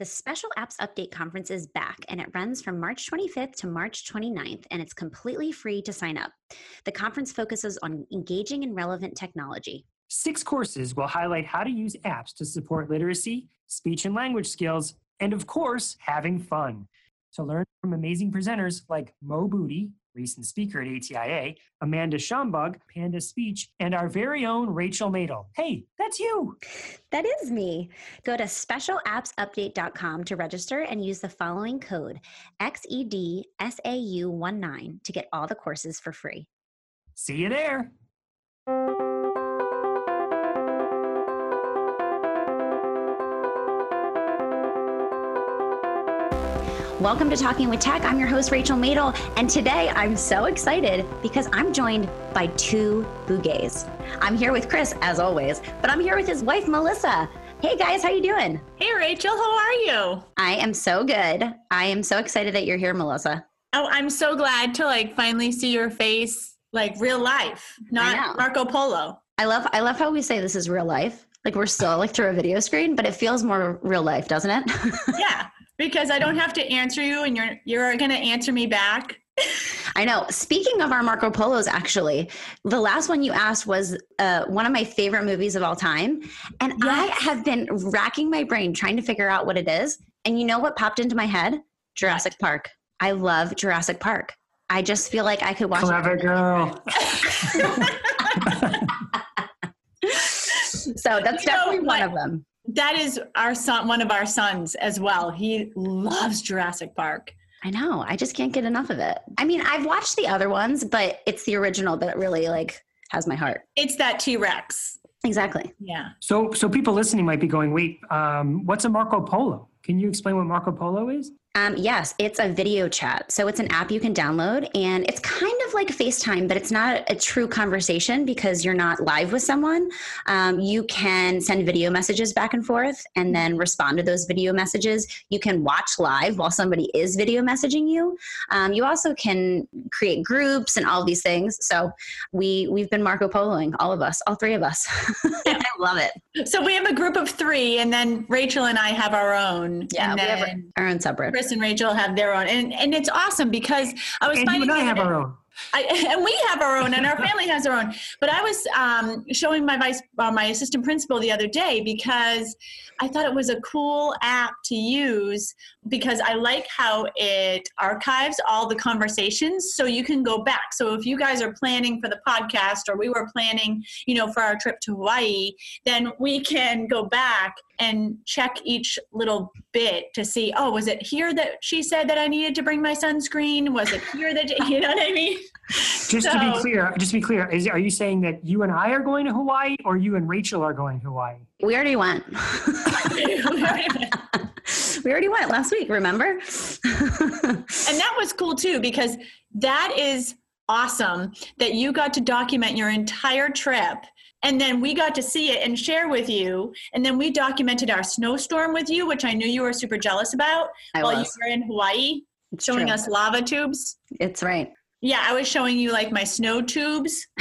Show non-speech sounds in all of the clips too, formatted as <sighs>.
The Special Apps Update Conference is back and it runs from March 25th to March 29th, and it's completely free to sign up. The conference focuses on engaging in relevant technology. Six courses will highlight how to use apps to support literacy, speech and language skills, and of course, having fun. To learn from amazing presenters like Mo Buti, recent speaker at ATIA, Amanda Schambug, Panda Speech, and our very own Rachel Madel. Hey, that's you. That is me. Go to specialappsupdate.com to register and use the following code XEDSAU19 to get all the courses for free. See you there. Welcome to Talking with Tech. I'm your host, Rachel Madel, and today I'm so excited because I'm joined by two Bugajs. I'm here with Chris, as always, but I'm here with his wife, Melissa. Hey guys, how you doing? Hey Rachel, how are you? I am so good. I am so excited that you're here, Melissa. Oh, I'm so glad to like finally see your face, like real life, not Marco Polo. I love I love how we say this is real life. Like we're still like through a video screen, but it feels more real life, doesn't it? <laughs> yeah because I don't have to answer you and you're you're going to answer me back. I know. Speaking of our Marco Polos, actually, the last one you asked was uh, one of my favorite movies of all time. And yes. I have been racking my brain trying to figure out what it is. And you know what popped into my head? Jurassic Park. I love Jurassic Park. I just feel like I could watch Clever it. girl. <laughs> so that's you definitely know, one of them that is our son, one of our sons as well. He loves Jurassic Park. I know. I just can't get enough of it. I mean, I've watched the other ones, but it's the original that really like has my heart. It's that T Rex. Exactly. Yeah. So, so people listening might be going, "Wait, um, what's a Marco Polo?" Can you explain what Marco Polo is? Um, yes, it's a video chat. So it's an app you can download, and it's kind of like FaceTime, but it's not a true conversation because you're not live with someone. Um, you can send video messages back and forth and then respond to those video messages. You can watch live while somebody is video messaging you. Um, you also can create groups and all these things. So we we've been Marco Poloing, all of us, all three of us. <laughs> I love it. So we have a group of three, and then Rachel and I have our own. Yeah, we have our own separate. Chris and Rachel have their own, and and it's awesome because I was and finding. You and I have our own. I, <laughs> and we have our own, and our family has their own. But I was um, showing my vice, uh, my assistant principal the other day because I thought it was a cool app to use because I like how it archives all the conversations, so you can go back. So if you guys are planning for the podcast, or we were planning, you know, for our trip to Hawaii, then we can go back and check each little bit to see oh was it here that she said that i needed to bring my sunscreen? Was it here that <laughs> you know what i mean? Just so, to be clear just to be clear is are you saying that you and i are going to hawaii or you and rachel are going to hawaii? We already went. <laughs> We already went last week remember? And that was cool too because that is awesome that you got to document your entire trip and then we got to see it and share with you. And then we documented our snowstorm with you which i knew you were super jealous about I while was. you were in hawaii it's showing true. us lava tubes. It's right. Yeah i was showing you like my snow tubes. <laughs>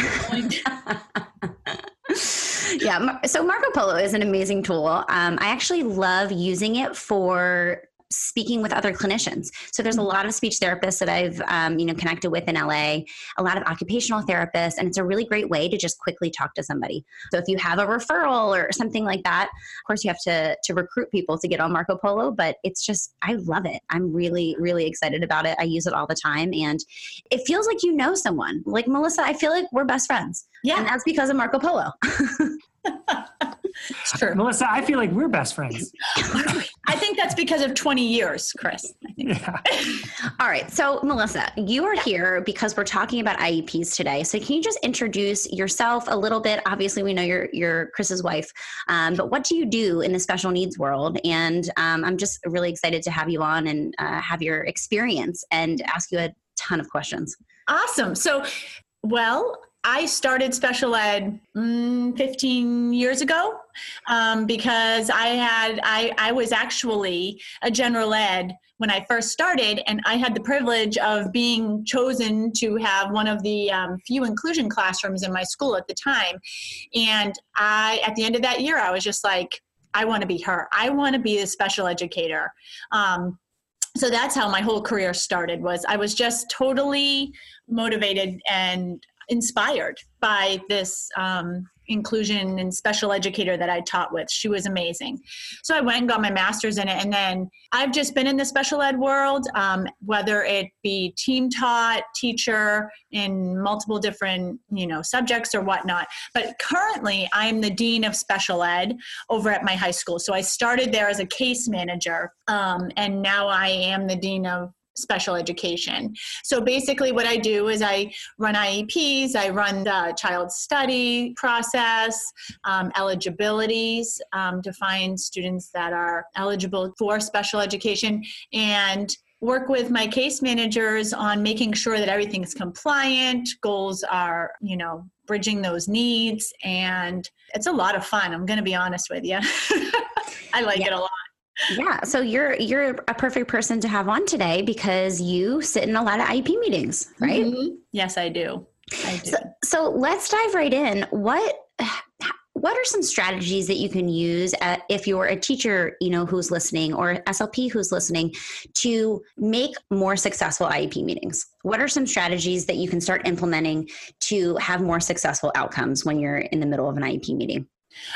Yeah so marco polo is an amazing tool. Um, i actually love using it for speaking with other clinicians. So there's a mm-hmm. lot of speech therapists that I've um, you know connected with in LA, a lot of occupational therapists, and it's a really great way to just quickly talk to somebody. So if you have a referral or something like that, of course you have to to recruit people to get on Marco Polo, but it's just I love it. I'm really really excited about it. I use it all the time, and it feels like you know someone. Like Melissa, I feel like we're best friends. Yeah, and that's because of Marco Polo. <laughs> <laughs> Sure. Melissa, I feel like we're best friends. <laughs> I think that's because of 20 years, Chris. Yeah. <laughs> All right. So, Melissa, you are here because we're talking about IEPs today. So, can you just introduce yourself a little bit? Obviously, we know you're, you're Chris's wife, um, but what do you do in the special needs world? And um, I'm just really excited to have you on and uh, have your experience and ask you a ton of questions. Awesome. So, well, I started special ed mm, 15 years ago um, because I had I, I was actually a general ed when I first started, and I had the privilege of being chosen to have one of the um, few inclusion classrooms in my school at the time. And I, at the end of that year, I was just like, I want to be her. I want to be a special educator. Um, so that's how my whole career started was i was just totally motivated and inspired by this um, inclusion and special educator that I taught with. She was amazing. So I went and got my master's in it. And then I've just been in the special ed world, um, whether it be team taught, teacher in multiple different, you know, subjects or whatnot. But currently I'm the dean of special ed over at my high school. So I started there as a case manager. Um, and now I am the dean of special education. So basically, what I do is I run IEPs, I run the child study process, um, eligibilities um, to find students that are eligible for special education, and work with my case managers on making sure that everything's compliant, goals are, you know, bridging those needs, and it's a lot of fun. I'm going to be honest with you. <laughs> I like yeah. it a lot yeah so you're you're a perfect person to have on today because you sit in a lot of iep meetings right? Mm-hmm. yes i do. I do. so, so, let's dive right in. What what are some strategies that you can use at, if you're a teacher you know who's listening or slp who's listening to make more successful iep meetings? What are some strategies that you can start implementing to have more successful outcomes when you're in the middle of an iep meeting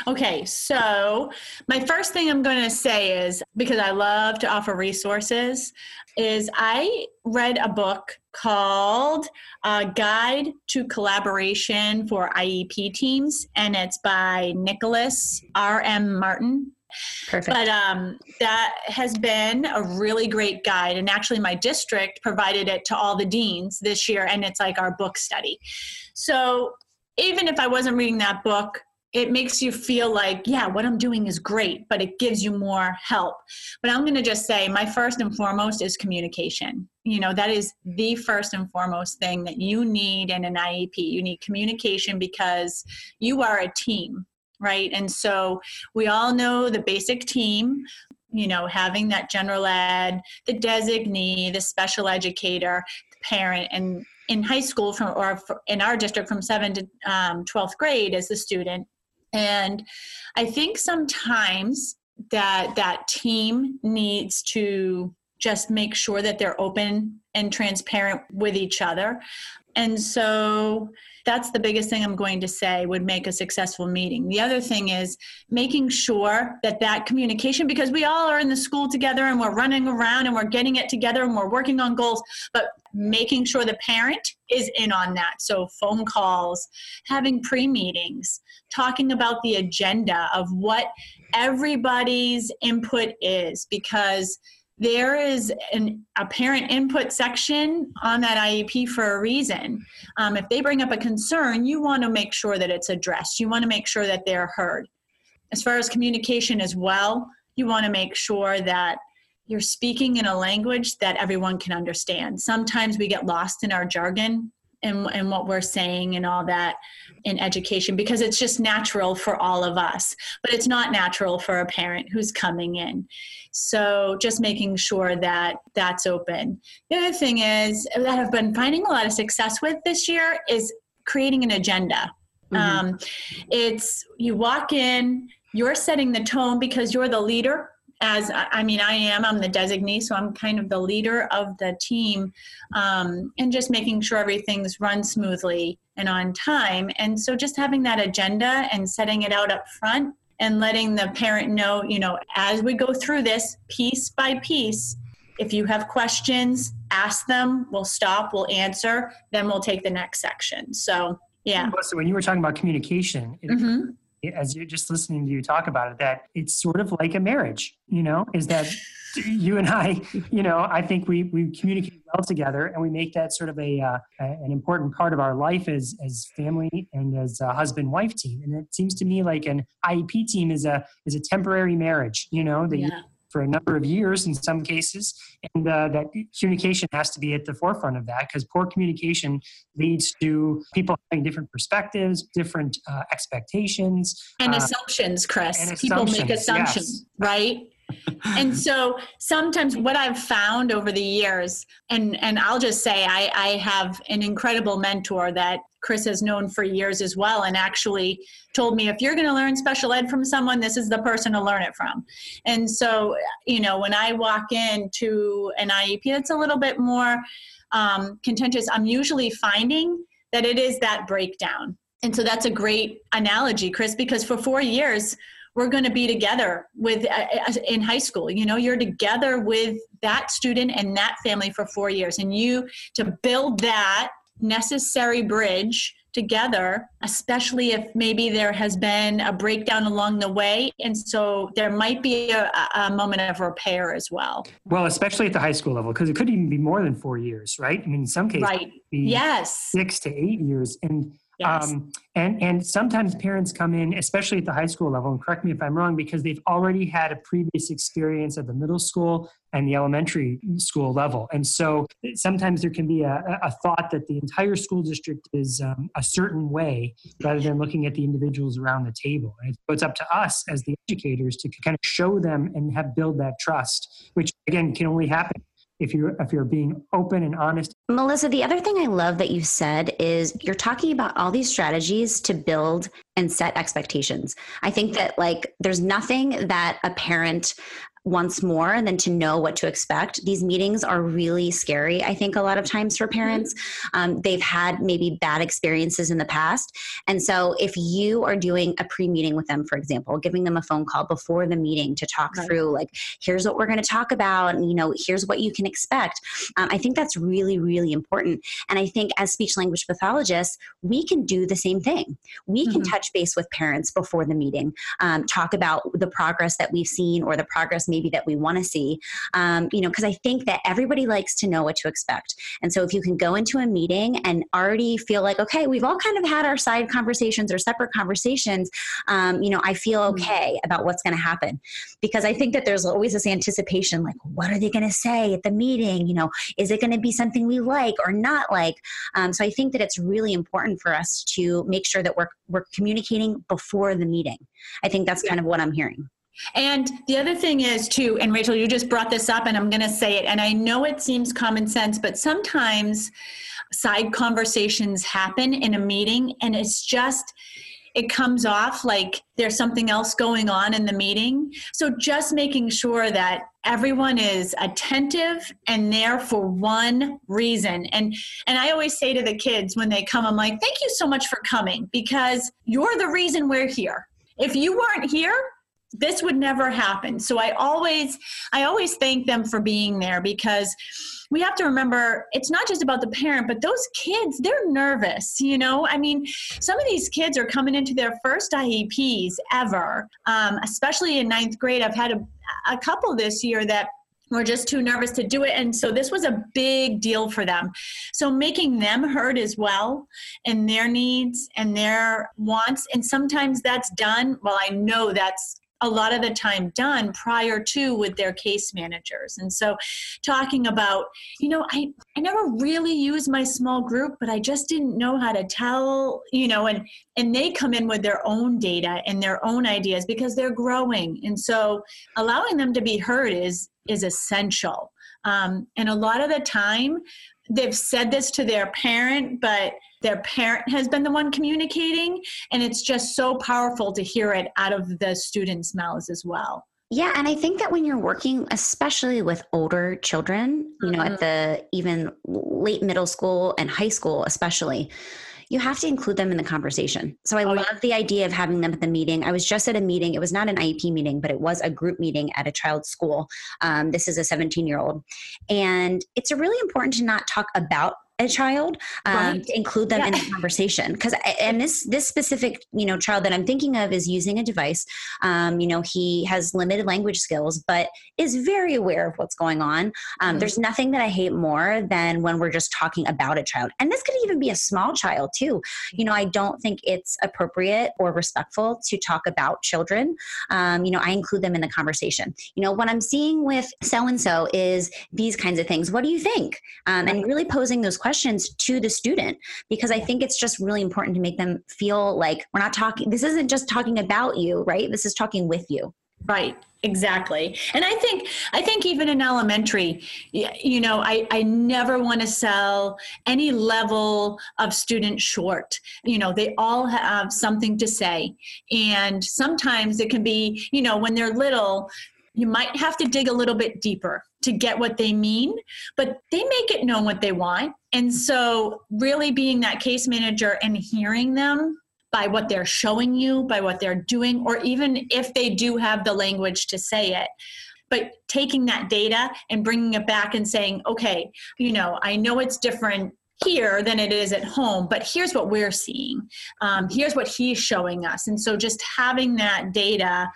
Okay, so my first thing I'm going to say is because I love to offer resources, is I read a book called uh, Guide to Collaboration for IEP Teams, and it's by Nicholas R.M. Martin. Perfect. But um, that has been a really great guide. And actually, my district provided it to all the deans this year, and it's like our book study. So even if I wasn't reading that book, it makes you feel like, yeah, what I'm doing is great, but it gives you more help. But I'm going to just say my first and foremost is communication. You know, that is the first and foremost thing that you need in an IEP. You need communication because you are a team, right? And so we all know the basic team you know, having that general ed, the designee, the special educator, the parent, and in high school from or in our district from 7 to um, 12th grade as the student and I think sometimes that that team needs to just make sure that they're open and transparent with each other. And so that's the biggest thing I'm going to say would make a successful meeting. The other thing is making sure that that communication, because we all are in the school together and we're running around and we're getting it together and we're working on goals, but making sure the parent is in on that. So phone calls, having pre meetings, talking about the agenda of what everybody's input is, because there is an, a parent input section on that IEP for a reason. Um, if they bring up a concern, you want to make sure that it's addressed. You want to make sure that they're heard. As far as communication as well, you want to make sure that you're speaking in a language that everyone can understand. Sometimes we get lost in our jargon and, and what we're saying and all that in education because it's just natural for all of us but it's not natural for a parent who's coming in. So just making sure that that's open. The other thing is that i've been finding a lot of success with this year is creating an agenda. Mm-hmm. um, it's you walk in you're setting the tone because you're the leader as I mean, I am, I'm the designee, so I'm kind of the leader of the team um, and just making sure everything's run smoothly and on time. And so just having that agenda and setting it out up front and letting the parent know, you know, as we go through this piece by piece, if you have questions, ask them, we'll stop, we'll answer, then we'll take the next section. So, yeah. When you were talking about communication, it, mm-hmm as you're just listening to you talk about it, that it's sort of like a marriage, you know, is that <laughs> you and I, you know, I think we, we communicate well together and we make that sort of a, uh, an important part of our life as, as family and as a husband wife team. And it seems to me like an IEP team is a, is a temporary marriage, you know, that yeah. you, for a number of years in some cases, and uh, that communication has to be at the forefront of that because poor communication leads to people having different perspectives, different uh, expectations, and uh, assumptions. Chris, and people assumptions, make assumptions, yes. right? And so sometimes what I've found over the years, and and I'll just say I, I have an incredible mentor that Chris has known for years as well, and actually told me if you're going to learn special ed from someone, this is the person to learn it from. And so, you know, when I walk into an IEP that's a little bit more um, contentious, I'm usually finding that it is that breakdown. And so that's a great analogy, Chris, because for four years, we're going to be together with uh, uh, in high school you know you're together with that student and that family for four years and you to build that necessary bridge together, especially if maybe there has been a breakdown along the way. And so there might be a, a moment of repair as well. Well, especially at the high school level, because it could even be more than four years, right? I mean, in some cases, right. yes. six to eight years. And Um, and and sometimes parents come in, especially at the high school level, and correct me if I'm wrong, because they've already had a previous experience at the middle school and the elementary school level, and so sometimes there can be a, a thought that the entire school district is um, a certain way, rather than looking at the individuals around the table. And so it's up to us as the educators to kind of show them and have build that trust, which again can only happen if you're if you're being open and honest. Melissa the other thing i love that you said is you're talking about all these strategies to build and set expectations. I think that like there's nothing that a parent once more than to know what to expect. These meetings are really scary, I think, a lot of times for parents. Um, they've had maybe bad experiences in the past. And so, if you are doing a pre meeting with them, for example, giving them a phone call before the meeting to talk right. through, like, here's what we're going to talk about, and, you know, here's what you can expect, um, I think that's really, really important. And I think as speech language pathologists, we can do the same thing. We can mm-hmm. touch base with parents before the meeting, um, talk about the progress that we've seen or the progress maybe that we want to see um, you know because i think that everybody likes to know what to expect. And so if you can go into a meeting and already feel like okay we've all kind of had our side conversations or separate conversations um, you know i feel mm-hmm. okay about what's going to happen. Because i think that there's always this anticipation like what are they going to say at the meeting? You know is it going to be something we like or not like? Um, so i think that it's really important for us to make sure that we're we're communicating before the meeting. I think that's kind of what i'm hearing and the other thing is, too, and Rachel, you just brought this up, and I'm going to say it, and I know it seems common sense, but sometimes side conversations happen in a meeting, and it's just, it comes off like there's something else going on in the meeting. So just making sure that everyone is attentive and there for one reason. And and I always say to the kids when they come, I'm like, thank you so much for coming because you're the reason we're here. If you weren't here, this would never happen. So i always i always thank them for being there because we have to remember it's not just about the parent but those kids they're nervous you know? I mean some of these kids are coming into their first ieps ever um, especially in ninth grade. I've had a, a couple this year that were just too nervous to do it and so this was a big deal for them. So making them heard as well and their needs and their wants and sometimes that's done well i know that's a lot of the time done prior to with their case managers. And so talking about, you know, I, I never really used my small group, but I just didn't know how to tell, you know, and and they come in with their own data and their own ideas because they're growing. And so allowing them to be heard is is essential. Um, and a lot of the time they've said this to their parent, but their parent has been the one communicating and it's just so powerful to hear it out of the students mouths as well yeah and i think that when you're working especially with older children you know mm-hmm. at the even late middle school and high school especially you have to include them in the conversation. So I oh, love yeah. the idea of having them at the meeting. I was just at a meeting. It was not an IEP meeting, but it was a group meeting at a child's school. Um, this is a 17 year old. And it's really important to not talk about a child um, right. to include them yeah. in the conversation. Because and this this specific you know child that i'm thinking of is using a device. Um, you know he has limited language skills but is very aware of what's going on. Um, mm-hmm. there's nothing that i hate more than when we're just talking about a child. And this could even be a small child too. You know i don't think it's appropriate or respectful to talk about children. Um, you know i include them in the conversation. You know what i'm seeing with so and so is these kinds of things. What do you think? Um, and really posing those questions questions to the student because I think it's just really important to make them feel like we're not talking, this isn't just talking about you, right? This is talking with you. Right, exactly. And I think I think even in elementary, you know, I, I never want to sell any level of student short. You know, they all have something to say. And sometimes it can be, you know, when they're little, you might have to dig a little bit deeper to get what they mean, but they make it known what they want. And so, really being that case manager and hearing them by what they're showing you, by what they're doing, or even if they do have the language to say it. But taking that data and bringing it back and saying, okay, you know, I know it's different here than it is at home, but here's what we're seeing. Um, here's what he's showing us. And so just having that data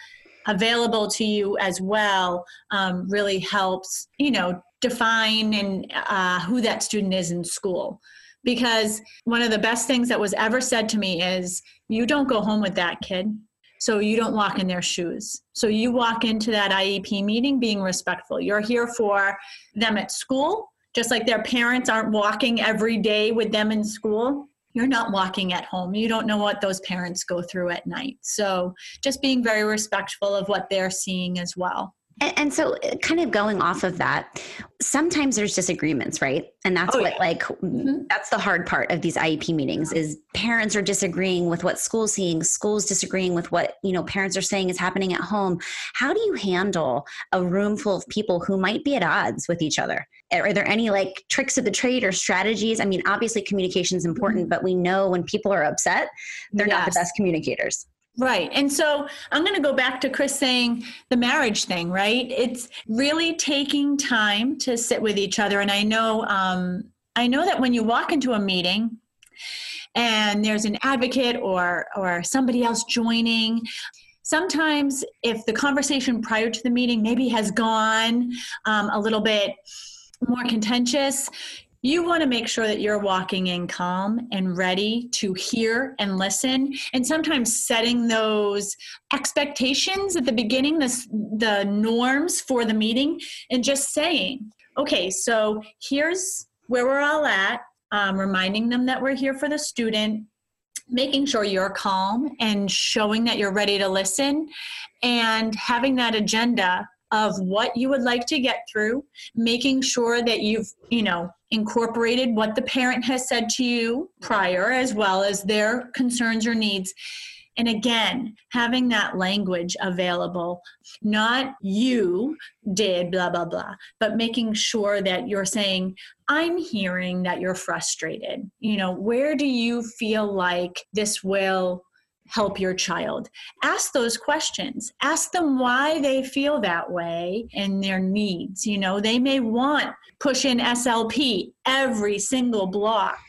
available to you as well um, really helps, you know, define and uh, who that student is in school. Because one of the best things that was ever said to me is you don't go home with that kid. So you don't walk in their shoes. So you walk into that iep meeting being respectful. You're here for them at school. Just like their parents aren't walking every day with them in school you're not walking at home. You don't know what those parents go through at night. So just being very respectful of what they're seeing as well and, and, so, uh, kind of going off of that, sometimes there's disagreements, right? And that's oh, what, yeah. like, mm-hmm. that's the hard part of these IEP meetings is parents are disagreeing with what school's seeing, schools disagreeing with what you know parents are saying is happening at home. How do you handle a room full of people who might be at odds with each other? Are there any like tricks of the trade or strategies? I mean, obviously, communication is important, mm-hmm. but we know when people are upset, they're yes. not the best communicators. Right. And so I'm going to go back to Chris saying the marriage thing, right? It's really taking time to sit with each other. And I know, um, I know that when you walk into a meeting and there's an advocate or, or somebody else joining, sometimes if the conversation prior to the meeting maybe has gone um, a little bit more contentious, you want to make sure that you're walking in calm and ready to hear and listen and sometimes setting those expectations at the beginning the, the norms for the meeting and just saying okay so here's where we're all at um, reminding them that we're here for the student making sure you're calm and showing that you're ready to listen and having that agenda of what you would like to get through making sure that you've you know incorporated what the parent has said to you prior as well as their concerns or needs and again, having that language available, not you did blah, blah, blah, but making sure that you're saying, I'm hearing that you're frustrated. You know, where do you feel like this will help your child? Ask those questions. Ask them why they feel that way and their needs. You know, they may want push in SLP every single block.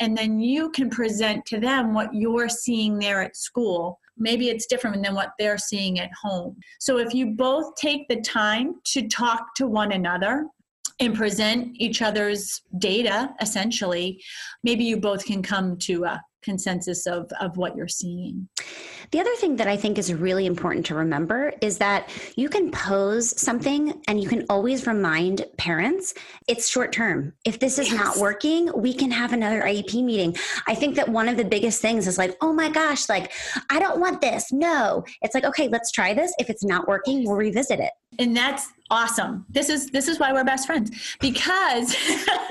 And then you can present to them what you're seeing there at school. Maybe it's different than what they're seeing at home. So if you both take the time to talk to one another, and present each other's data essentially maybe you both can come to a consensus of, of what you're seeing. The other thing that I think is really important to remember is that you can pose something and you can always remind parents it's short term. If this is yes. not working, we can have another IEP meeting. I think that one of the biggest things is like, oh my gosh, like, I don't want this. No. It's like, okay, let's try this. If it's not working, we'll revisit it. And that's awesome this is this is why we're best friends because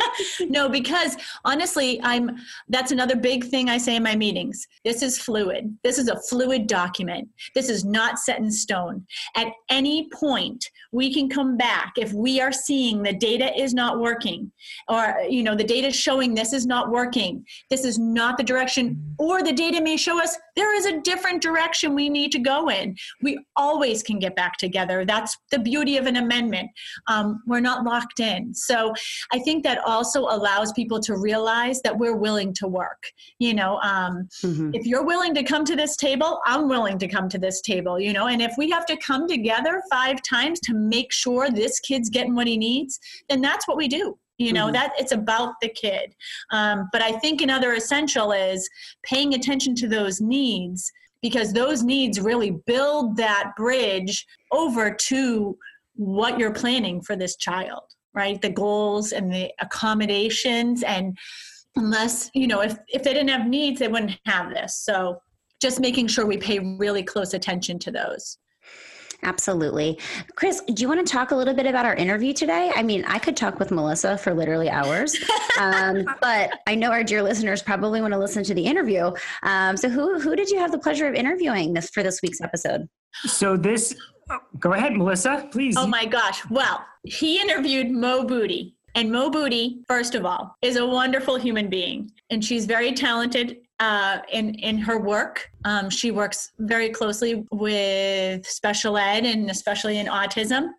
<laughs> no because honestly i'm that's another big thing i say in my meetings this is fluid this is a fluid document this is not set in stone at any point we can come back if we are seeing the data is not working or you know the data is showing this is not working this is not the direction or the data may show us there is a different direction we need to go in we always can get back together that's the beauty of an amendment. Um, we're not locked in. So I think that also allows people to realize that we're willing to work. You know, um, mm-hmm. if you're willing to come to this table, I'm willing to come to this table, you know, and if we have to come together five times to make sure this kid's getting what he needs, then that's what we do you know mm-hmm. that it's about the kid. Um, but i think another essential is paying attention to those needs because those needs really build that bridge over to what you're planning for this child right? The goals and the accommodations and unless you know if if they didn't have needs they wouldn't have this. So just making sure we pay really close attention to those Absolutely. Chris, do you want to talk a little bit about our interview today? I mean, I could talk with Melissa for literally hours, um, <laughs> but I know our dear listeners probably want to listen to the interview. Um, so, who, who did you have the pleasure of interviewing this for this week's episode? So, this, go ahead, Melissa, please. Oh my gosh. Well, he interviewed Mo Buti. And Mo Buti, first of all, is a wonderful human being. And she's very talented uh, in in her work. Um, she works very closely with special ed and especially in autism.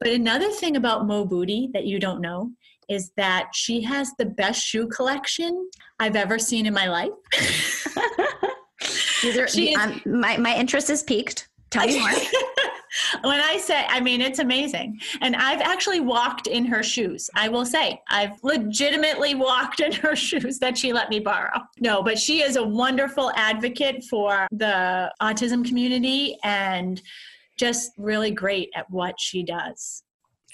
But another thing about Mo Buti that you don't know is that she has the best shoe collection I've ever seen in my life. <laughs> are, she is, um, my my interest is piqued. Tell me more. <laughs> <laughs> when I say, I mean, it's amazing. And I've actually walked in her shoes. I will say, I've legitimately walked in her <laughs> shoes that she let me borrow. No, but she is a wonderful advocate for the autism community and just really great at what she does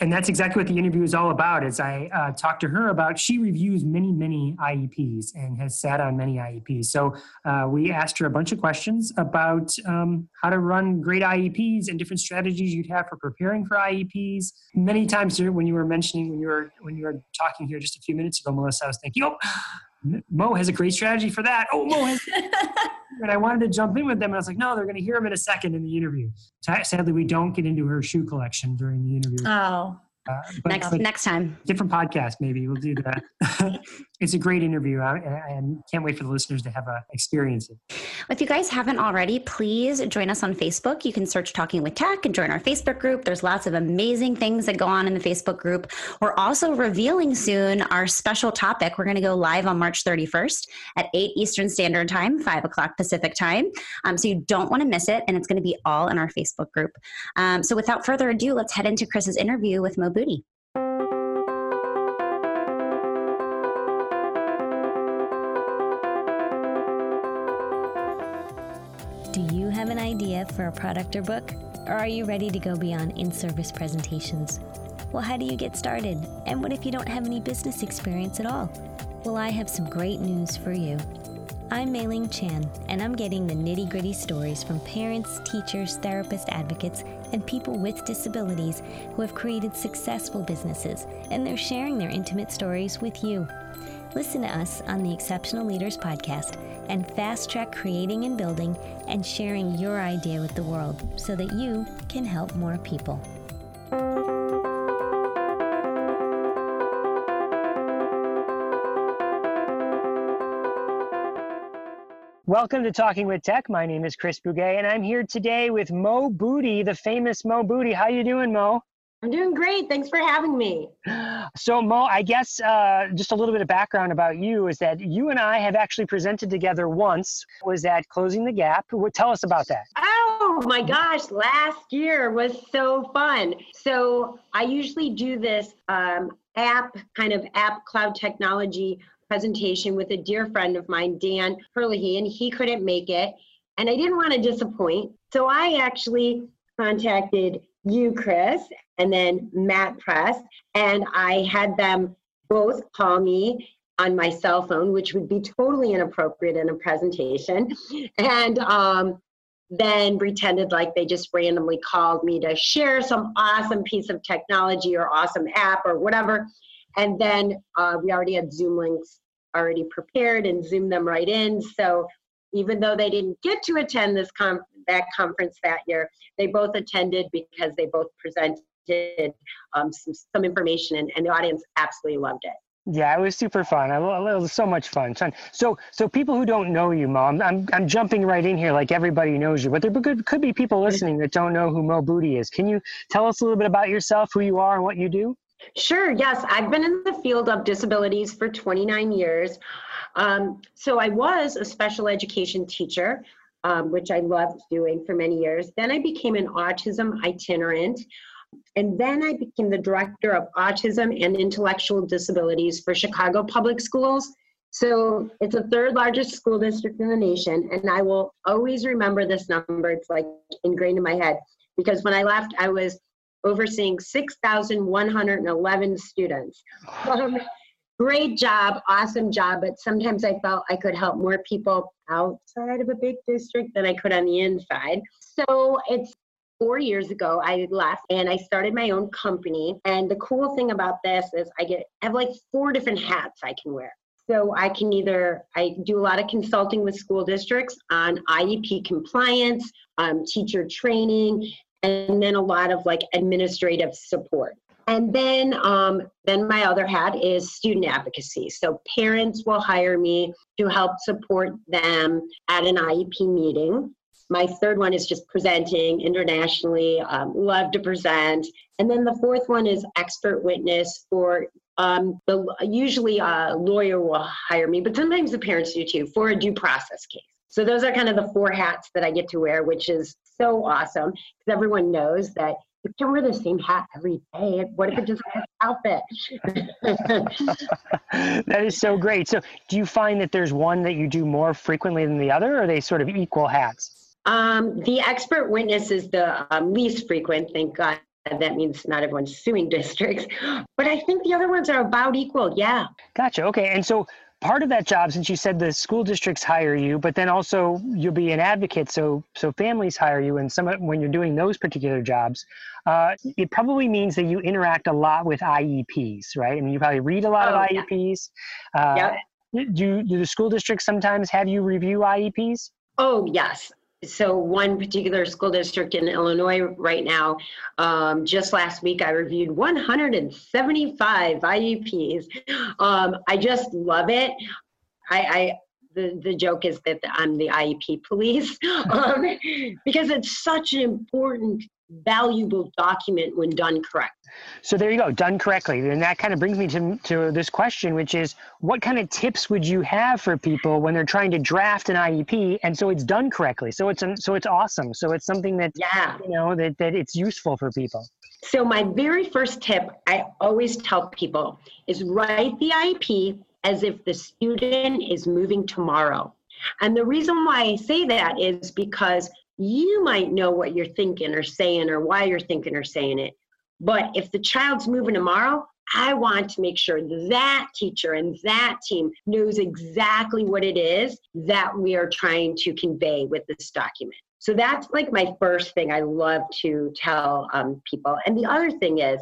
and that's exactly what the interview is all about as i uh, talked to her about she reviews many many ieps and has sat on many ieps so uh, we asked her a bunch of questions about um, how to run great ieps and different strategies you'd have for preparing for ieps many times when you were mentioning when you were when you were talking here just a few minutes ago melissa i was thinking oh Mo has a great strategy for that. Oh, Mo has. <laughs> and I wanted to jump in with them. And I was like, no, they're going to hear him in a second in the interview. Sadly, we don't get into her shoe collection during the interview. Oh. Uh, next next time, different podcast maybe we'll do that. <laughs> it's a great interview, I, I, can't wait for the listeners to have a experience it. If you guys haven't already, please join us on Facebook. You can search "Talking with Tech" and join our Facebook group. There's lots of amazing things that go on in the Facebook group. We're also revealing soon our special topic. We're going to go live on March 31st at 8 Eastern Standard Time, 5 o'clock Pacific Time. Um, so you don't want to miss it, and it's going to be all in our Facebook group. Um, so without further ado, let's head into Chris's interview with Mo Buti. Do you have an idea for a product or book? Or are you ready to go beyond in service presentations? Well, how do you get started? And what if you don't have any business experience at all? Well, I have some great news for you. I'm Mei-Ling Chan, and I'm getting the nitty gritty stories from parents, teachers, therapists, advocates, and people with disabilities who have created successful businesses, and they're sharing their intimate stories with you. Listen to us on the Exceptional Leaders Podcast and fast track creating and building and sharing your idea with the world so that you can help more people. Welcome to Talking with Tech. My name is Chris Bugaj, and I'm here today with Mo Buti, the famous Mo Buti. How you doing, Mo? I'm doing great. Thanks for having me. <gasps> So, Mo, I guess uh, just a little bit of background about you is that you and I have actually presented together once. Was that Closing the Gap? Tell us about that. Oh my gosh, last year was so fun. So, I usually do this um, app, kind of app cloud technology presentation with a dear friend of mine, Dan Hurley, and he couldn't make it. And I didn't want to disappoint. So I actually contacted you, Chris, and then Matt Press, and I had them both call me on my cell phone, which would be totally inappropriate in a presentation, and um, then pretended like they just randomly called me to share some awesome piece of technology or awesome app or whatever. And then uh, we already had Zoom links already prepared and Zoom them right in. So even though they didn't get to attend this com- that conference that year, they both attended because they both presented um, some, some information and, and the audience absolutely loved it. Yeah, it was super fun. it was so much fun. So, so people who don't know you, Mo, I'm, I'm, I'm jumping right in here like everybody knows you, but there could, could be people listening that don't know who Mo Buti is. Can you tell us a little bit about yourself, who you are, and what you do? Sure, yes. I've been in the field of disabilities for 29 years. Um, so I was a special education teacher, um, which I loved doing for many years. Then I became an autism itinerant. And then I became the director of autism and intellectual disabilities for Chicago Public Schools. So it's the third largest school district in the nation. And I will always remember this number. It's like ingrained in my head because when I left, I was overseeing 6,111 students. Um, great job, awesome job, but sometimes I felt I could help more people outside of a big district than I could on the inside. So it's four years ago, I left and I started my own company. And the cool thing about this is I get I have like four different hats I can wear. So I can either I do a lot of consulting with school districts on IEP compliance, um, teacher training, and then a lot of like administrative support. And then, um, then my other hat is student advocacy. So parents will hire me to help support them at an IEP meeting. My third one is just presenting internationally. Um, love to present. And then the fourth one is expert witness for um, the usually a lawyer will hire me, but sometimes the parents do too for a due process case. So those are kind of the four hats that I get to wear, which is so awesome because everyone knows that you can wear the same hat every day. What if it just has <laughs> outfit? <laughs> that is so great. So do you find that there's one that you do more frequently than the other, or are they sort of equal hats? Um, the expert witness is the um, least frequent, thank God. That means not everyone's suing districts. But I think the other ones are about equal. Yeah. Gotcha. Okay. And so part of that job since you said the school districts hire you but then also you'll be an advocate so so families hire you and some when you're doing those particular jobs uh, it probably means that you interact a lot with ieps right? I mean you probably read a lot oh, of ieps uh, yep. do, do the school districts sometimes have you review ieps oh yes so one particular school district in Illinois right now, um, just last week I reviewed 175 IEPs. Um, I just love it. I, I the, the joke is that I'm the IEP police <laughs> um, because it's such an important valuable document when done correct. So there you go, done correctly. And that kind of brings me to, to this question, which is what kind of tips would you have for people when they're trying to draft an IEP and so it's done correctly? So it's so it's awesome. So it's something that yeah. you know that, that it's useful for people. So my very first tip I always tell people is write the IEP as if the student is moving tomorrow. And the reason why I say that is because you might know what you're thinking or saying or why you're thinking or saying it. But if the child's moving tomorrow, I want to make sure that teacher and that team knows exactly what it is that we are trying to convey with this document. So that's like my first thing I love to tell um, people. And the other thing is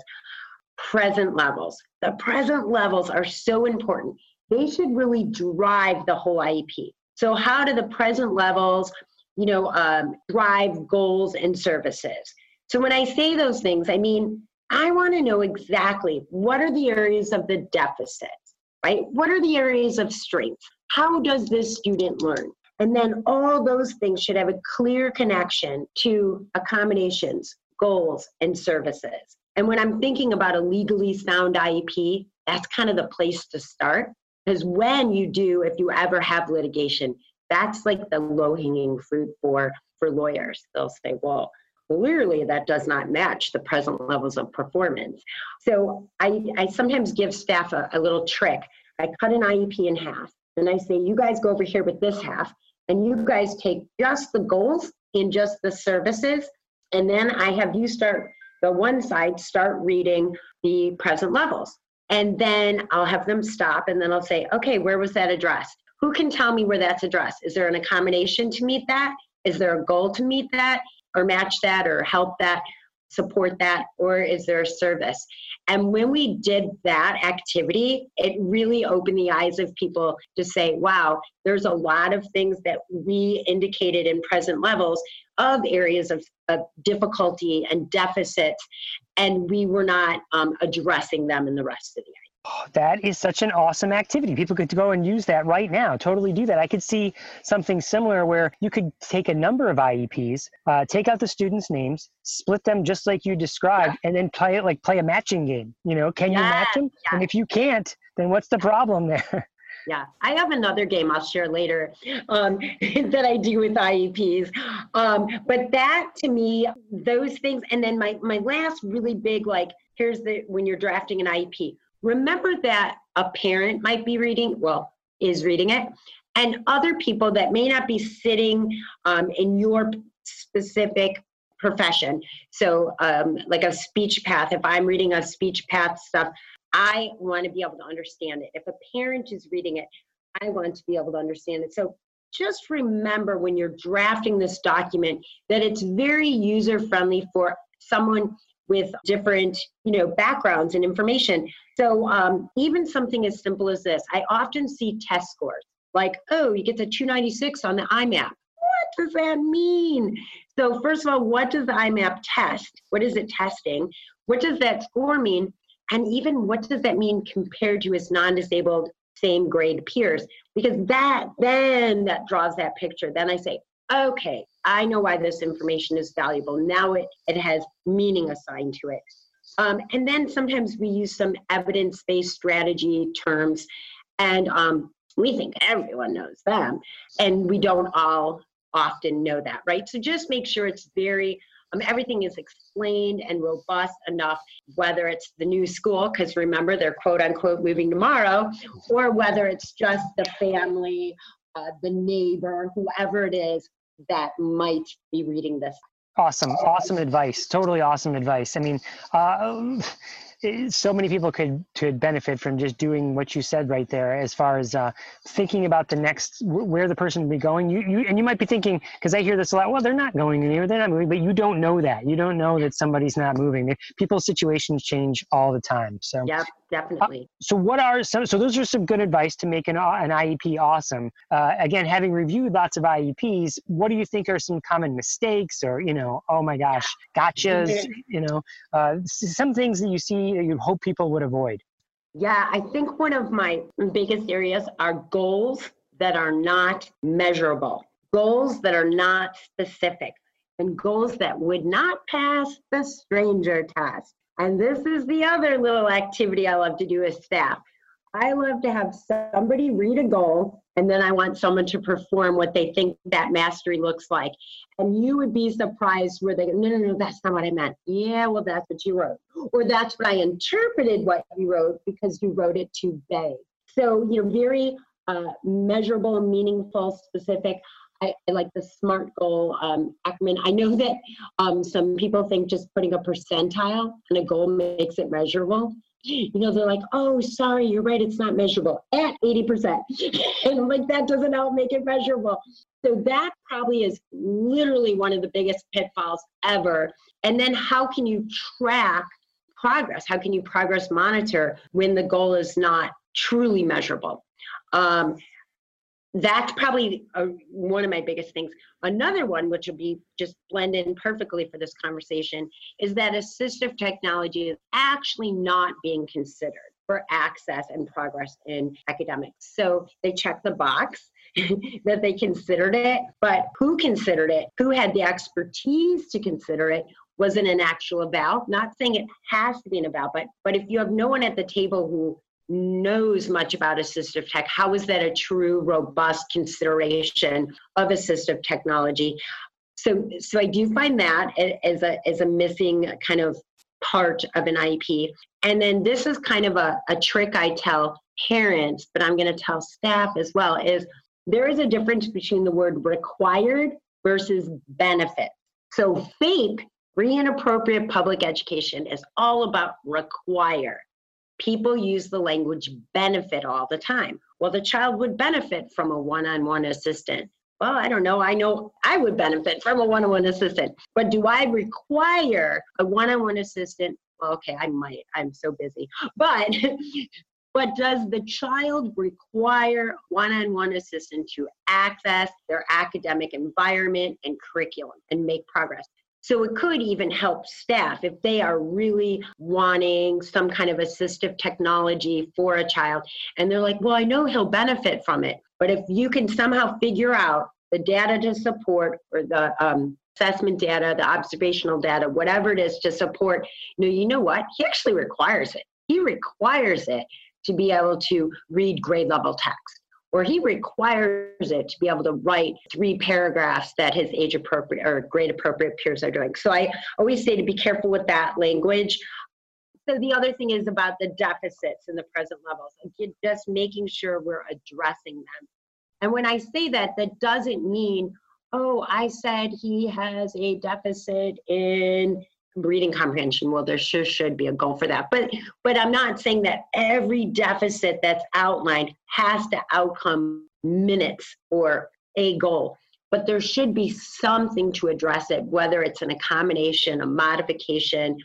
present levels. The present levels are so important. They should really drive the whole IEP. So, how do the present levels you know, um, drive goals and services. So when I say those things, I mean, I want to know exactly what are the areas of the deficit, right? What are the areas of strength? How does this student learn? And then all those things should have a clear connection to accommodations, goals, and services. And when I'm thinking about a legally sound IEP, that's kind of the place to start. Because when you do, if you ever have litigation, that's like the low hanging fruit for for lawyers. They'll say well clearly that does not match the present levels of performance. So i, I sometimes give staff a, a little trick. I cut an iep in half and i say you guys go over here with this half and you guys take just the goals in just the services and then i have you start the one side start reading the present levels. And then i'll have them stop and then i'll say okay where was that addressed who can tell me where that's addressed? Is there an accommodation to meet that? Is there a goal to meet that or match that or help that, support that, or is there a service? And when we did that activity, it really opened the eyes of people to say, wow, there's a lot of things that we indicated in present levels of areas of, of difficulty and deficits, and we were not um, addressing them in the rest of the. Oh, <sighs> that is such an awesome activity. People could go and use that right now. Totally do that. I could see something similar where you could take a number of IEPs, uh, take out the students' names, split them just like you described, yeah. and then play it like play a matching game. You know, can yeah. you match them? Yeah. And if you can't, then what's the problem there? <laughs> Yeah, I have another game I'll share later um, <laughs> that I do with IEPs. Um, but that to me, those things, and then my my last really big like here's the when you're drafting an IEP remember that a parent might be reading, well, is reading it, and other people that may not be sitting um, in your specific profession. So, um, like a speech path, if I'm reading a speech path stuff, I want to be able to understand it. If a parent is reading it, I want to be able to understand it. So, just remember when you're drafting this document that it's very user friendly for someone with different you know backgrounds and information. So um, even something as simple as this i often see test scores like oh you get the 296 on the imap what does that mean? So first of all what does the imap test what is it testing? What does that score mean? And even what does that mean compared to his non-disabled same grade peers? Because that then that draws that picture. Then i say okay I know why this information is valuable. Now it, it has meaning assigned to it. Um, and then sometimes we use some evidence based strategy terms, and um, we think everyone knows them, and we don't all often know that, right? So just make sure it's very um, everything is explained and robust enough, whether it's the new school, because remember they're quote unquote moving tomorrow, or whether it's just the family, uh, the neighbor, whoever it is, that might be reading this. Awesome, awesome advice. Totally awesome advice. I mean, uh, so many people could could benefit from just doing what you said right there as far as uh, thinking about the next where the person will be going you, you and you might be thinking because i hear this a lot well they're not going anywhere they're not moving but you don't know that you don't know that somebody's not moving people's situations change all the time so yeah definitely. Uh, so what are some? So those are some good advice to make an an IEP awesome. Uh, again, having reviewed lots of IEPs, what do you think are some common mistakes or you know, oh my gosh, gotchas? You know, uh, some things that you see that you hope people would avoid. Yeah, I think one of my biggest areas are goals that are not measurable, goals that are not specific, and goals that would not pass the stranger test. And this is the other little activity I love to do with staff. I love to have somebody read a goal, and then I want someone to perform what they think that mastery looks like. And you would be surprised where they go, no, no, no, that's not what I meant. Yeah, well, that's what you wrote. Or that's what I interpreted what you wrote because you wrote it too vague. So, you know, very uh, measurable, meaningful, specific. I, I like the SMART goal um. I know that um, some people think just putting a percentile on a goal makes it measurable. You know, they're like, oh, sorry, you're right, it's not measurable at 80%. <laughs> and like, that doesn't help make it measurable. So that probably is literally one of the biggest pitfalls ever. And then how can you track progress? How can you progress monitor when the goal is not truly measurable? Um, that's probably a, one of my biggest things. Another one, which will be just blend in perfectly for this conversation, is that assistive technology is actually not being considered for access and progress in academics. So they check the box <laughs> that they considered it, but who considered it? Who had the expertise to consider it? wasn't an actual eval? Not saying it has to be an eval, but but if you have no one at the table who knows much about assistive tech how is that a true robust consideration of assistive technology? So so i do find that as a as a missing kind of part of an iep and then this is kind of a, a trick i tell parents but i'm going to tell staff as well is there is a difference between the word required versus benefit. So FAPE free and appropriate public education is all about require people use the language benefit all the time. Well, the child would benefit from a one on one assistant. Well, I don't know. I know I would benefit from a one on one assistant, but do I require a one on one assistant? Well, okay, I might. I'm so busy. But <laughs> but does the child require one-on-one assistance to access their academic environment and curriculum and make progress so it could even help staff if they are really wanting some kind of assistive technology for a child. And they're like, well, I know he'll benefit from it. But if you can somehow figure out the data to support or the um, assessment data, the observational data, whatever it is to support, you know, you know what? He actually requires it. He requires it to be able to read grade level text or he requires it to be able to write three paragraphs that his age appropriate or grade appropriate peers are doing. So I always say to be careful with that language. So the other thing is about the deficits in the present levels, just making sure we're addressing them. And when I say that, that doesn't mean, oh, I said he has a deficit in reading comprehension. Well there sure should be a goal for that. But but i'm not saying that every deficit that's outlined has to outcome minutes or a goal but there should be something to address it whether it's an accommodation a modification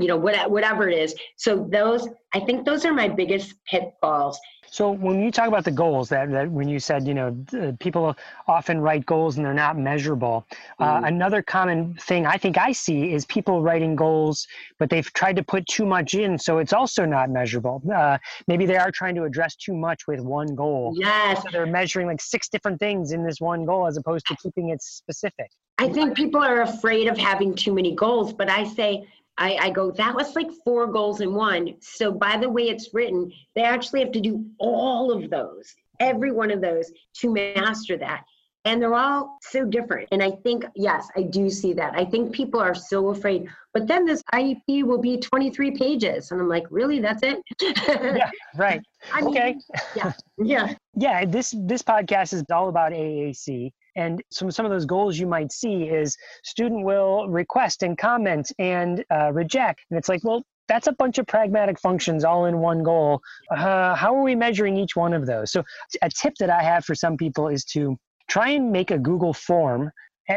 you know whatever it is so those i think those are my biggest pitfalls so when you talk about the goals, that, that when you said, you know, people often write goals and they're not measurable. Uh, mm. Uh, another common thing I think I see is people writing goals, but they've tried to put too much in, so it's also not measurable. Uh, maybe they are trying to address too much with one goal. Yes. So they're measuring like six different things in this one goal as opposed to keeping it specific. I think people are afraid of having too many goals, but I say I, I go, that was like four goals in one. So by the way it's written, they actually have to do all of those, every one of those to master that. And they're all so different. And I think, yes, I do see that. I think people are so afraid. But then this IEP will be 23 pages. And I'm like, really? That's it? yeah, right. <laughs> I mean, okay. yeah. <laughs> Yeah. Yeah. This this podcast is all about AAC. And some, some of those goals you might see is student will request and comment and uh, reject. And it's like, well, that's a bunch of pragmatic functions all in one goal. Uh, how are we measuring each one of those? So, a tip that I have for some people is to try and make a Google form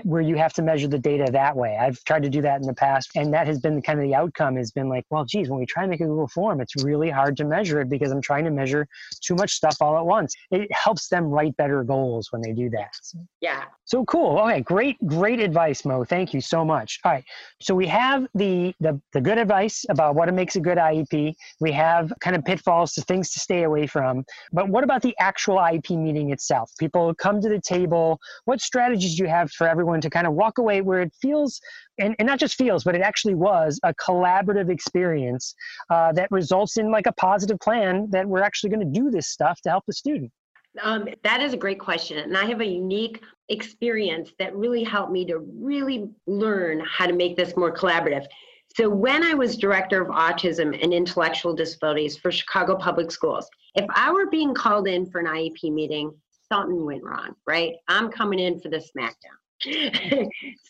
where you have to measure the data that way. I've tried to do that in the past, and that has been kind of the outcome has been like, well, geez, when we try to make a Google form, it's really hard to measure it because I'm trying to measure too much stuff all at once. It helps them write better goals when they do that. Yeah. So cool. Okay, great, great advice, Mo. Thank you so much. All right. So we have the the, the good advice about what makes a good IEP. We have kind of pitfalls to things to stay away from. But what about the actual IEP meeting itself? People come to the table. What strategies do you have for everyone to kind of walk away where it feels, and, and not just feels, but it actually was a collaborative experience uh, that results in like a positive plan that we're actually going to do this stuff to help the student? Um, that is a great question. And I have a unique experience that really helped me to really learn how to make this more collaborative. So, when I was director of autism and intellectual disabilities for Chicago Public Schools, if I were being called in for an IEP meeting, something went wrong, right? I'm coming in for the smackdown. <laughs>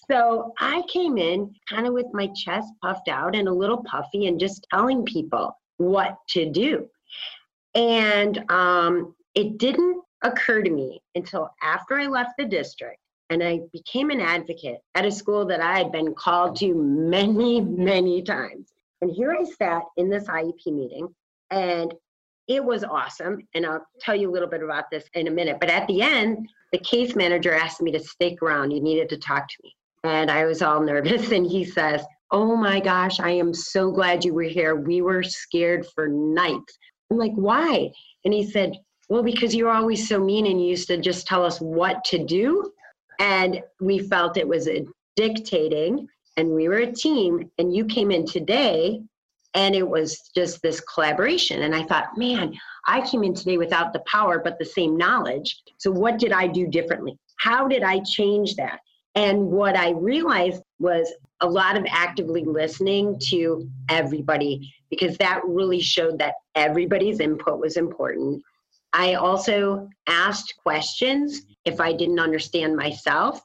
so I came in kind of with my chest puffed out and a little puffy and just telling people what to do. And um, it didn't occur to me until after I left the district and I became an advocate at a school that I had been called to many, many times. And here I sat in this IEP meeting, and it was awesome. And I'll tell you a little bit about this in a minute. But at the end, the case manager asked me to stick around. He needed to talk to me. And I was all <laughs> nervous. And he says, Oh my gosh, I am so glad you were here. We were scared for nights. I'm like, Why? And he said, Well, because you're always so mean and you used to just tell us what to do. And we felt it was dictating. And we were a team. And you came in today and it was just this collaboration. And I thought, man, I came in today without the power, but the same knowledge. So, what did I do differently? How did I change that? And what I realized was a lot of actively listening to everybody because that really showed that everybody's input was important. I also asked questions if I didn't understand myself.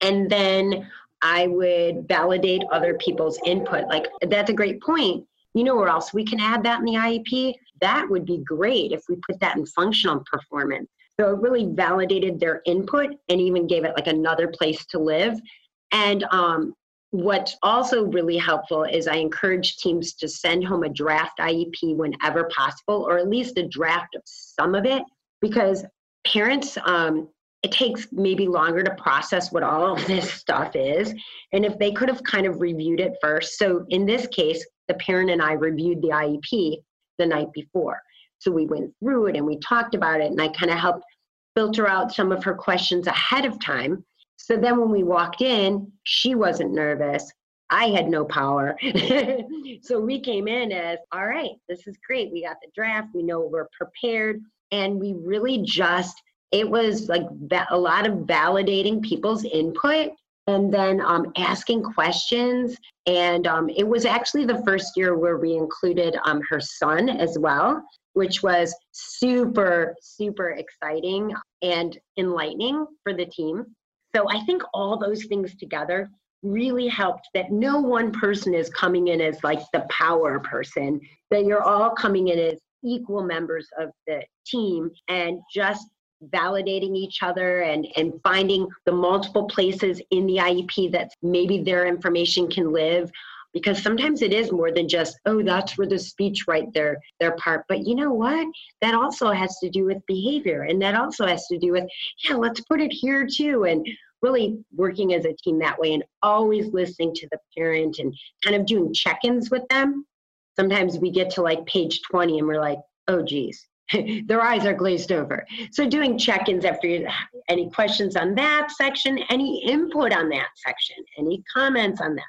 And then I would validate other people's input. Like, that's a great point. You know where else we can add that in the IEP? That would be great if we put that in functional performance. So it really validated their input and even gave it like another place to live. And um, what's also really helpful is I encourage teams to send home a draft IEP whenever possible, or at least a draft of some of it, because parents um, it takes maybe longer to process what all of this stuff is. And if they could have kind of reviewed it first. So in this case, the parent and I reviewed the IEP the night before. So we went through it and we talked about it, and I kind of helped filter out some of her questions ahead of time. So then when we walked in, she wasn't nervous. I had no power. <laughs> so we came in as, all right, this is great. We got the draft. We know we're prepared. And we really just it was like a lot of validating people's input and then um, asking questions. And um, it was actually the first year where we included um, her son as well, which was super, super exciting and enlightening for the team. So I think all those things together really helped that no one person is coming in as like the power person, that you're all coming in as equal members of the team and just validating each other and, and finding the multiple places in the IEP that maybe their information can live. Because sometimes it is more than just oh that's where the speech right there their part. But you know what? That also has to do with behavior and that also has to do with yeah let's put it here too and really working as a team that way and always listening to the parent and kind of doing check-ins with them. Sometimes we get to like page 20 and we're like oh geez <laughs> their eyes are glazed over so doing check-ins after any questions on that section any input on that section any comments on that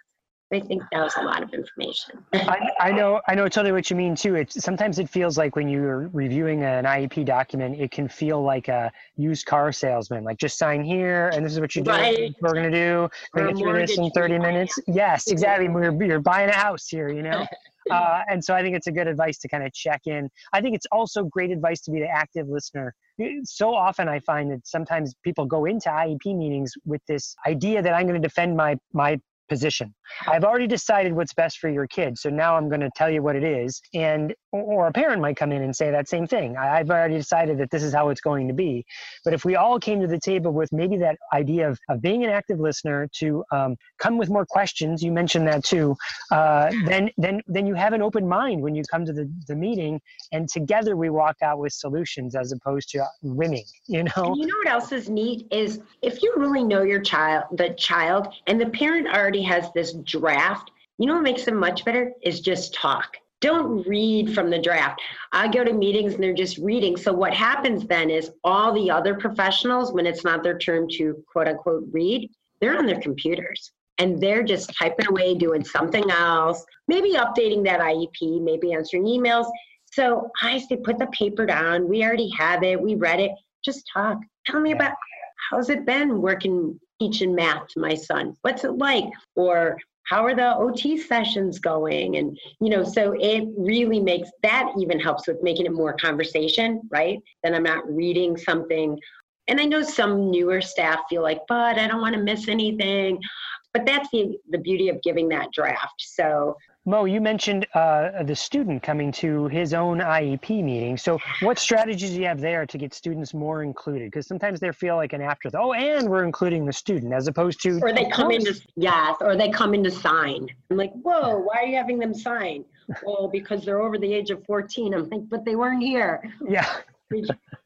I think that was a lot of information. I, I, know, I know totally what you mean too. It sometimes it feels like when you're reviewing an IEP document, it can feel like a used car salesman. Like just sign here, and this is what you do. Right. We're gonna do. We're gonna do this in 30 minutes. Yes, <laughs> exactly. We're, you're buying a house here, you know. <laughs> Uh, and so I think it's a good advice to kind of check in. I think it's also great advice to be the active listener. So often I find that sometimes people go into IEP meetings with this idea that I'm going to defend my my position. I've already decided what's best for your kid, so now I'm going to tell you what it is. And or a parent might come in and say that same thing. I've already decided that this is how it's going to be. But if we all came to the table with maybe that idea of, of being an active listener to um, come with more questions, you mentioned that too, uh, then then then you have an open mind when you come to the, the meeting, and together we walk out with solutions as opposed to winning. You know. And you know what else is neat is if you really know your child, the child, and the parent already has this draft, you know what makes them much better is just talk. Don't read from the draft. I go to meetings and they're just reading. So what happens then is all the other professionals, when it's not their turn to quote unquote read, they're on their computers and they're just typing away, doing something else, maybe updating that IEP, maybe answering emails. So I say, put the paper down. We already have it. We read it. Just talk. Tell me about how's it been working teaching math to my son? What's it like? Or how are the OT sessions going? And, you know, so it really makes that even helps with making it more conversation, right? Then I'm not reading something. And I know some newer staff feel like, but I don't want to miss anything. But that's the, the beauty of giving that draft. So Mo, you mentioned uh, the student coming to his own IEP meeting. So, what strategies do you have there to get students more included? Because sometimes they feel like an afterthought. Oh, and we're including the student as opposed to. Or they come in to yes, or they come in to sign. I'm like, whoa, why are you having them sign? <laughs> well, because they're over the age of 14. I'm like, but they weren't here. Yeah. <laughs>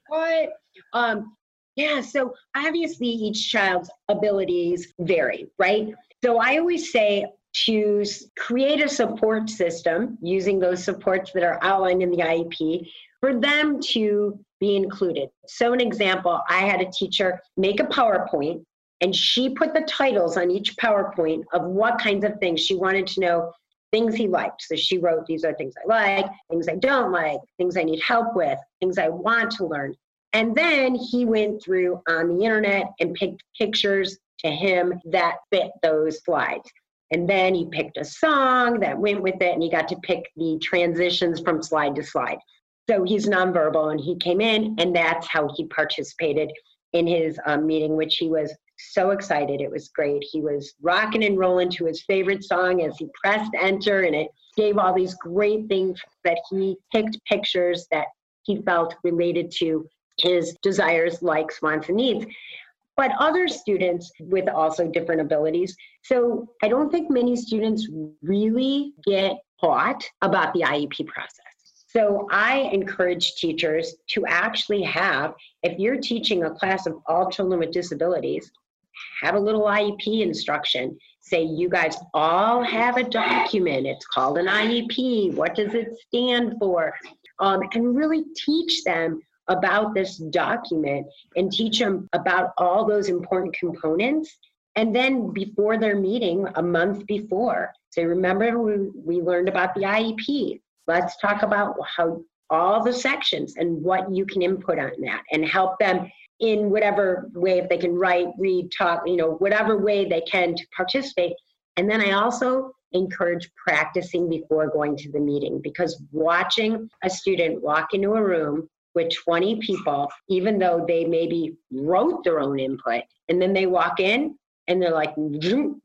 what? Um, yeah. So obviously, each child's abilities vary, right? So I always say to create a support system using those supports that are outlined in the IEP for them to be included. So, an example I had a teacher make a PowerPoint and she put the titles on each PowerPoint of what kinds of things she wanted to know things he liked. So she wrote, These are things I like, things I don't like, things I need help with, things I want to learn. And then he went through on the internet and picked pictures to him that fit those slides. And then he picked a song that went with it, and he got to pick the transitions from slide to slide. So he's nonverbal, and he came in, and that's how he participated in his um, meeting, which he was so excited. It was great. He was rocking and rolling to his favorite song as he pressed enter, and it gave all these great things that he picked pictures that he felt related to his desires, likes, wants, and needs but other students with also different abilities. So I don't think many students really get taught about the IEP process. So I encourage teachers to actually have, if you're teaching a class of all children with disabilities, have a little IEP instruction. Say, you guys all have a document. It's called an IEP. What does it stand for? Um, and really teach them about this document and teach them about all those important components. And then before their meeting, a month before, say, remember we, we learned about the IEP. Let's talk about how all the sections and what you can input on that and help them in whatever way if they can write read talk you know whatever way they can to participate and then i also encourage practicing before going to the meeting because watching a student walk into a room with 20 people, even though they maybe wrote their own input, and then they walk in and they're like,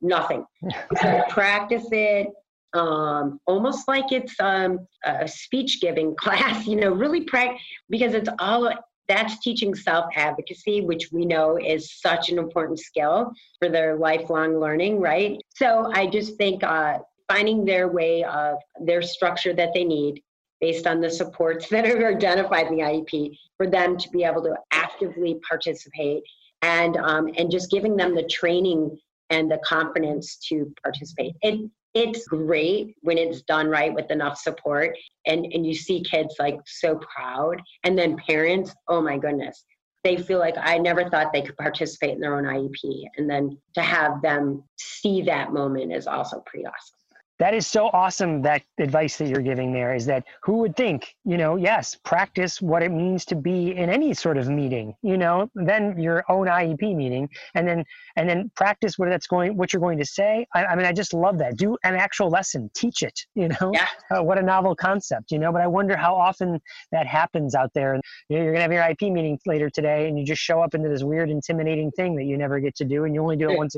nothing. <laughs> so practice it, um, almost like it's um, a speech giving <laughs> class, you know, really practice because it's all that's teaching self advocacy, which we know is such an important skill for their lifelong learning, right? So I just think uh, finding their way of their structure that they need based on the supports <laughs> that are identified in the IEP for them to be able to actively participate and um, and just giving them the training and the confidence to participate. It it's great when it's done right with enough support and and you see kids like so proud. And then parents oh my goodness they feel like i never thought they could participate in their own iep and then to have them see that moment is also pretty awesome that is so awesome that advice that you're giving there is that who would think you know yes practice what it means to be in any sort of meeting you know then your own iep meeting and then and then practice what that's going what you're going to say. I, I mean i just love that. Do an actual lesson. Teach it you know? Yeah. <laughs> Uh, what a novel concept you know? But i wonder how often that happens out there. And you know, you're going to have your iep meeting later today and you just show up into this weird intimidating thing that you never get to do and you only do it once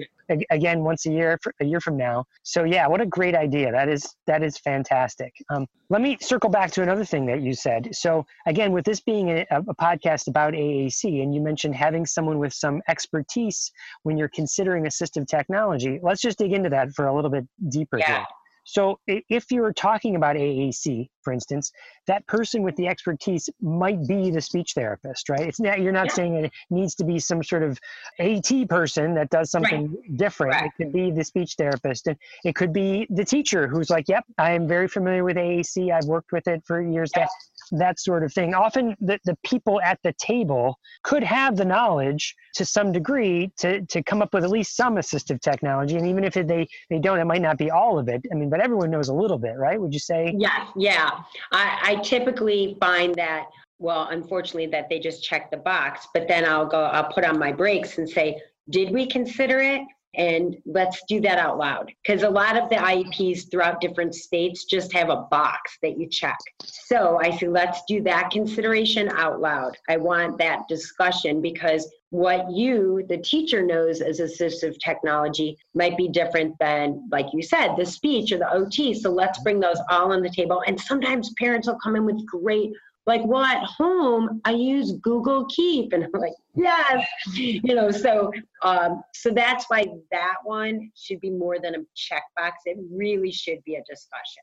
again once a year a year from now. So yeah what a great idea idea. That is that is fantastic. Um, let me circle back to another thing that you said. So again, with this being a, a, podcast about AAC, and you mentioned having someone with some expertise when you're considering assistive technology, let's just dig into that for a little bit deeper yeah. here. So if you're talking about AAC, for instance, that person with the expertise might be the speech therapist, right? It's not, you're not yeah. saying it needs to be some sort of AT person that does something right. different. Right. It could be the speech therapist, and it could be the teacher who's like, "Yep, I am very familiar with AAC. I've worked with it for years." Yes that sort of thing. Often the, the people at the table could have the knowledge to some degree to, to come up with at least some assistive technology. And even if they, they don't, it might not be all of it. I mean, but everyone knows a little bit, right? Would you say? Yeah, yeah. I, I typically find that, well, unfortunately, that they just check the box, but then I'll go, I'll put on my brakes and say, did we consider it? And let's do that out loud because a lot of the IEPs throughout different states just have a box that you check. So I say, let's do that consideration out loud. I want that discussion because what you, the teacher, knows as assistive technology might be different than, like you said, the speech or the OT. So let's bring those all on the table. And sometimes parents will come in with great like well at home i use google keep. And i'm like yes. You know so um, so that's why that one should be more than a checkbox. It really should be a discussion.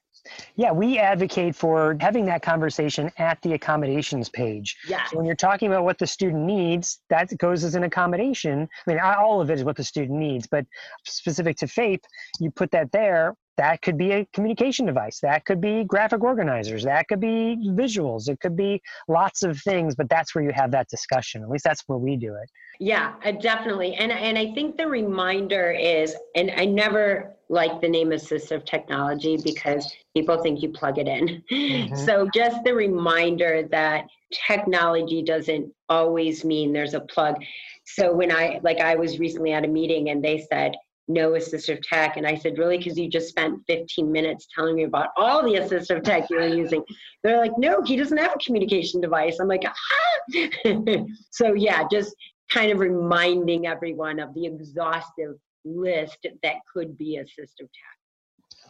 Yeah we advocate for having that conversation at the accommodations page. Yeah so when you're talking about what the student needs that goes as an accommodation. I mean all of it is what the student needs but specific to fape you put that there that could be a communication device. That could be graphic organizers. That could be visuals. It could be lots of things but that's where you have that discussion. At least that's where we do it. Yeah definitely. And and i think the reminder is and i never like the name assistive technology because people think you plug it in. Mm-hmm. so just the reminder that technology doesn't always mean there's a plug. So when i like i was recently at a meeting and they said no assistive tech. And I said, really? Because you just spent 15 minutes telling me about all the assistive tech you're using. They're like, no, he doesn't have a communication device. I'm like, ah. <laughs> so yeah, just kind of reminding everyone of the exhaustive list that could be assistive tech.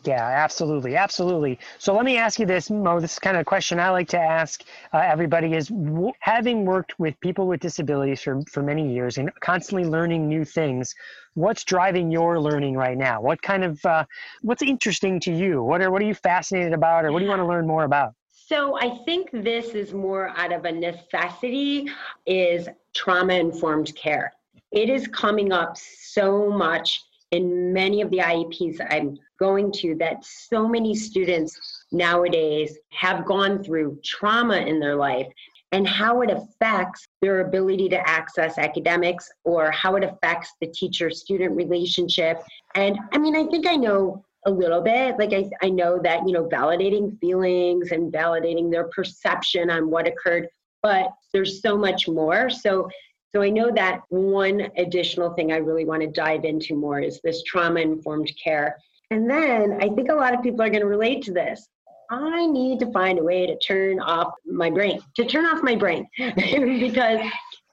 Yeah, absolutely, absolutely. So let me ask you this, Mo. This is kind of a question I like to ask uh, everybody: is w- having worked with people with disabilities for for many years and constantly learning new things, what's driving your learning right now? What kind of uh, what's interesting to you? What are what are you fascinated about, or what do you want to learn more about? So I think this is more out of a necessity is trauma informed care. It is coming up so much in many of the IEPs I'm going to that so many students nowadays have gone through trauma in their life and how it affects their ability to access academics or how it affects the teacher student relationship. And I mean, I think I know a little bit. Like, I, I know that, you know, validating feelings and validating their perception on what occurred, but there's so much more. So, so I know that one additional thing I really want to dive into more is this trauma informed care. And then I think a lot of people are going to relate to this. I need to find a way to turn off my brain, to turn off my brain, <laughs> because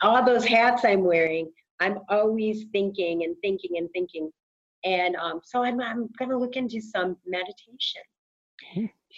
all those hats I'm wearing, I'm always thinking and thinking and thinking. And um, so I'm, I'm going to look into some meditation.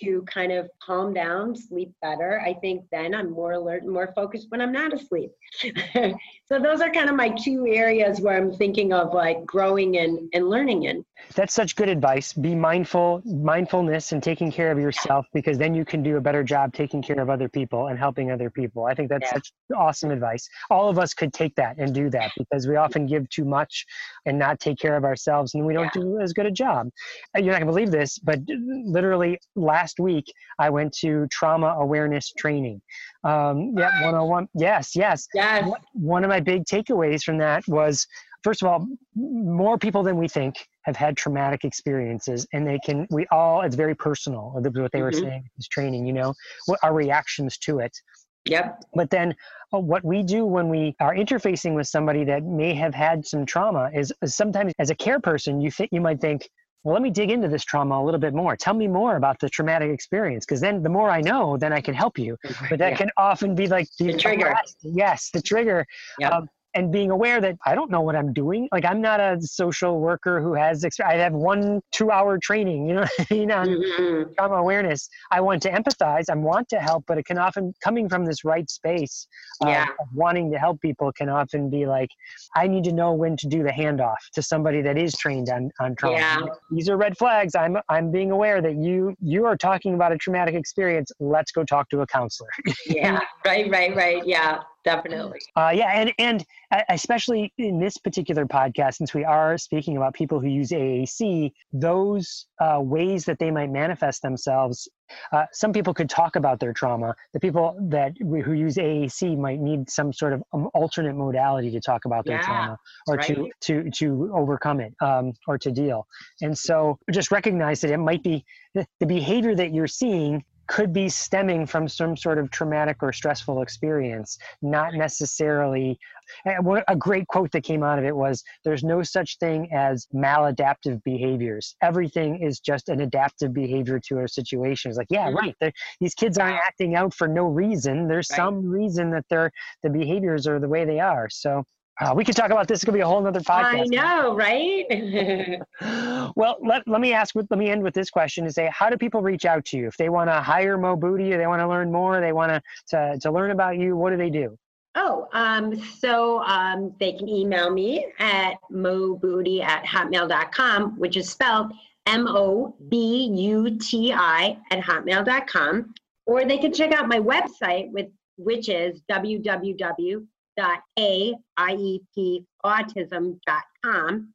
To kind of calm down, sleep better. I think then I'm more alert and more focused when I'm not asleep. <laughs> so those are kind of my two areas where I'm thinking of like growing and, and learning in. That's such good advice. Be mindful, mindfulness and taking care of yourself because then you can do a better job taking care of other people and helping other people. I think that's yeah. such awesome advice. All of us could take that and do that because we often give too much and not take care of ourselves and we don't yeah. do as good a job. Uh, you're not gonna believe this, but literally last week I went to trauma awareness training. Um, yeah, 101. Yes, yes. Yes. One of my big takeaways from that was first of all, more people than we think have had traumatic experiences, and they can. We all. It's very personal. What they mm-hmm. were saying is training. You know, what our reactions to it. Yep. But then uh, what we do when we are interfacing with somebody that may have had some trauma is, is sometimes as a care person, you think you might think, well, let me dig into this trauma a little bit more. Tell me more about the traumatic experience, because then the more I know, then I can help you. But that yeah. can often be like the, the trigger. Yes, the trigger. Yep. Um, and being aware that I don't know what I'm doing. Like I'm not a social worker who has, I have one two hour training, you know, you know, mm-hmm. trauma awareness. I want to empathize. I want to help, but it can often coming from this right space yeah. of wanting to help people can often be like, I need to know when to do the handoff to somebody that is trained on, on trauma. Yeah. These are red flags. I'm, I'm being aware that you, you are talking about a traumatic experience. Let's go talk to a counselor. yeah. Right. Right. Right. Yeah definitely. Uh, yeah, and and especially in this particular podcast, since we are speaking about people who use AAC, those uh, ways that they might manifest themselves. Uh, some people could talk about their trauma. The people that who use AAC might need some sort of um, alternate modality to talk about their yeah, trauma or right. to to to overcome it um, or to deal. And so, just recognize that it might be the behavior that you're seeing could be stemming from some sort of traumatic or stressful experience, not necessarily. A great quote that came out of it was There's no such thing as maladaptive behaviors. Everything is just an adaptive behavior to a situation. It's like, yeah, mm-hmm. right. These kids aren't acting out for no reason. There's right. some reason that they're, the behaviors are the way they are. So, uh, we could talk about this. It could be a whole other podcast. I know, right? <laughs> well, let, let me ask, let me end with this question and say, how do people reach out to you? If they want to hire Mo Buti or they want to learn more, they want to, to learn about you, what do they do? Oh, um, so um, they can email me at mobuti at hotmail.com, which is spelled M O B U T I at hotmail.com. Or they can check out my website, with, which is www www.aiepautism.com.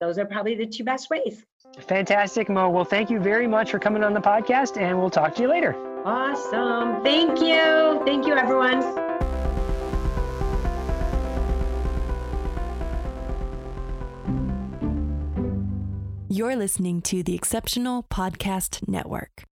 Those are probably the two best ways. Fantastic, Mo. Well, thank you very much for coming on the podcast, and we'll talk to you later. Awesome. Thank you. Thank you, everyone. You're listening to the Exceptional Podcast Network.